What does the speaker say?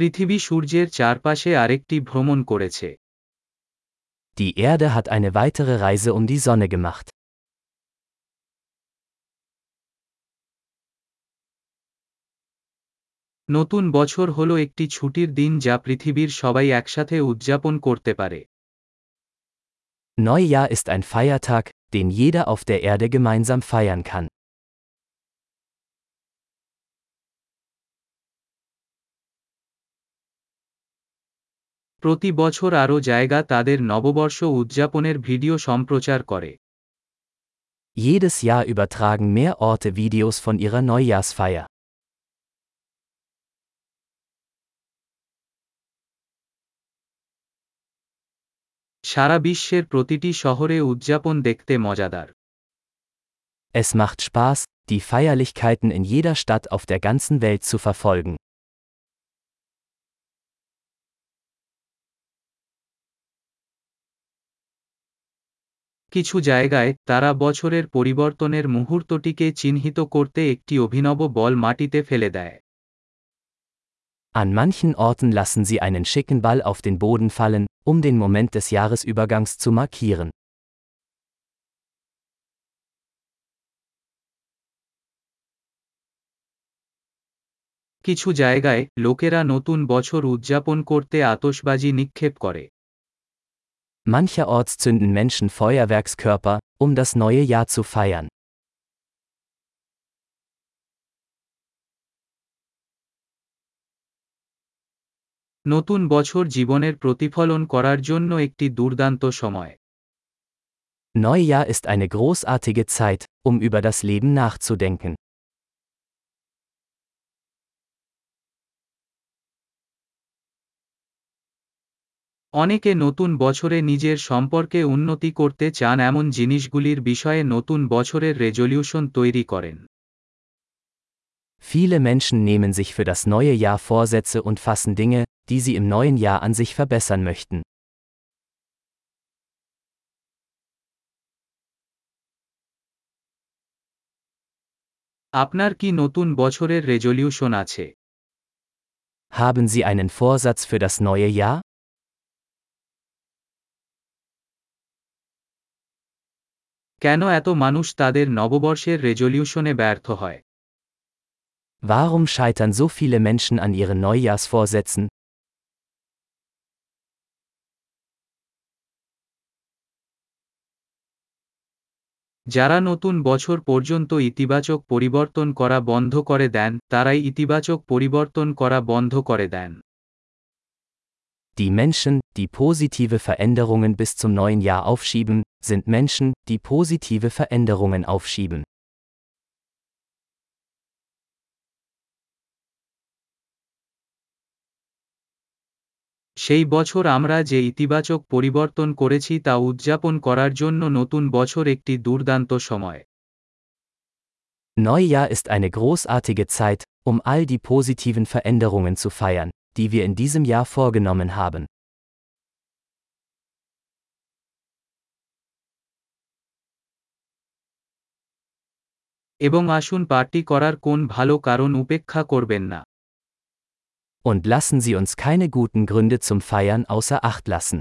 পৃথিবী সূর্যের চারপাশে আরেকটি ভ্রমণ করেছে Die Erde hat eine weitere Reise um die Sonne gemacht. নতুন বছর হলো একটি ছুটির দিন যা পৃথিবীর সবাই একসাথে উদযাপন করতে পারে Neujahr ist ein Feiertag, den jeder auf der Erde gemeinsam feiern kann. প্রতি বছর আরও জায়গা তাদের নববর্ষ উদযাপনের ভিডিও সম্প্রচার করে Jedes Jahr übertragen mehr Orte Videos von ihrer Neujahrsfeier. সারা বিশ্বের প্রতিটি শহরে উদযাপন দেখতে মজাদার Es macht Spaß, die Feierlichkeiten in jeder Stadt auf der ganzen Welt zu verfolgen. কিছু জায়গায় তারা বছরের পরিবর্তনের মুহূর্তটিকে চিহ্নিত করতে একটি অভিনব বল মাটিতে ফেলে দেয় An manchen Orten lassen sie einen schicken Ball auf den Boden fallen, um den Moment des Jahresübergangs zu markieren. কিছু জায়গায় লোকেরা নতুন বছর উদযাপন করতে আতশবাজি নিক্ষেপ করে Mancherorts zünden Menschen Feuerwerkskörper, um das neue Jahr zu feiern. নতুন বছর জীবনের প্রতিফলন করার জন্য একটি দুর্দান্ত সময় Neujahr ist eine großartige Zeit, um über das Leben nachzudenken. অনেকে নতুন বছরে নিজের সম্পর্কে উন্নতি করতে চান এমন জিনিসগুলির বিষয়ে নতুন বছরের রেজলিউশন তৈরি করেন Viele Menschen nehmen sich für das neue Jahr Vorsätze und fassen Dinge, die sie im neuen Jahr an sich verbessern möchten. আপনার কি নতুন বছরের রেজলিউশন আছে Haben Sie einen Vorsatz für das neue Jahr? কেন এত মানুষ তাদের নববর্ষের রেজলিউশনে ব্যর্থ হয় Warum scheitern so viele Menschen an ihren Neujahrsvorsätzen? যারা নতুন বছর পর্যন্ত ইতিবাচক পরিবর্তন করা বন্ধ করে দেন তারাই ইতিবাচক পরিবর্তন করা বন্ধ করে দেন Die Menschen, die positive Veränderungen bis zum neuen Jahr aufschieben, sind Menschen, die positive Veränderungen aufschieben. সেই বছর আমরা যে ইতিবাচক পরিবর্তন করেছি তা উদযাপন করার জন্য নতুন বছর একটি দুর্দান্ত সময় Neujahr ist eine großartige Zeit, um all die positiven Veränderungen zu feiern, die wir in diesem Jahr vorgenommen haben. এবং আসুন পার্টি করার কোন ভালো কারণ উপেক্ষা করবেন না Und lassen Sie uns keine guten Gründe zum Feiern außer Acht lassen.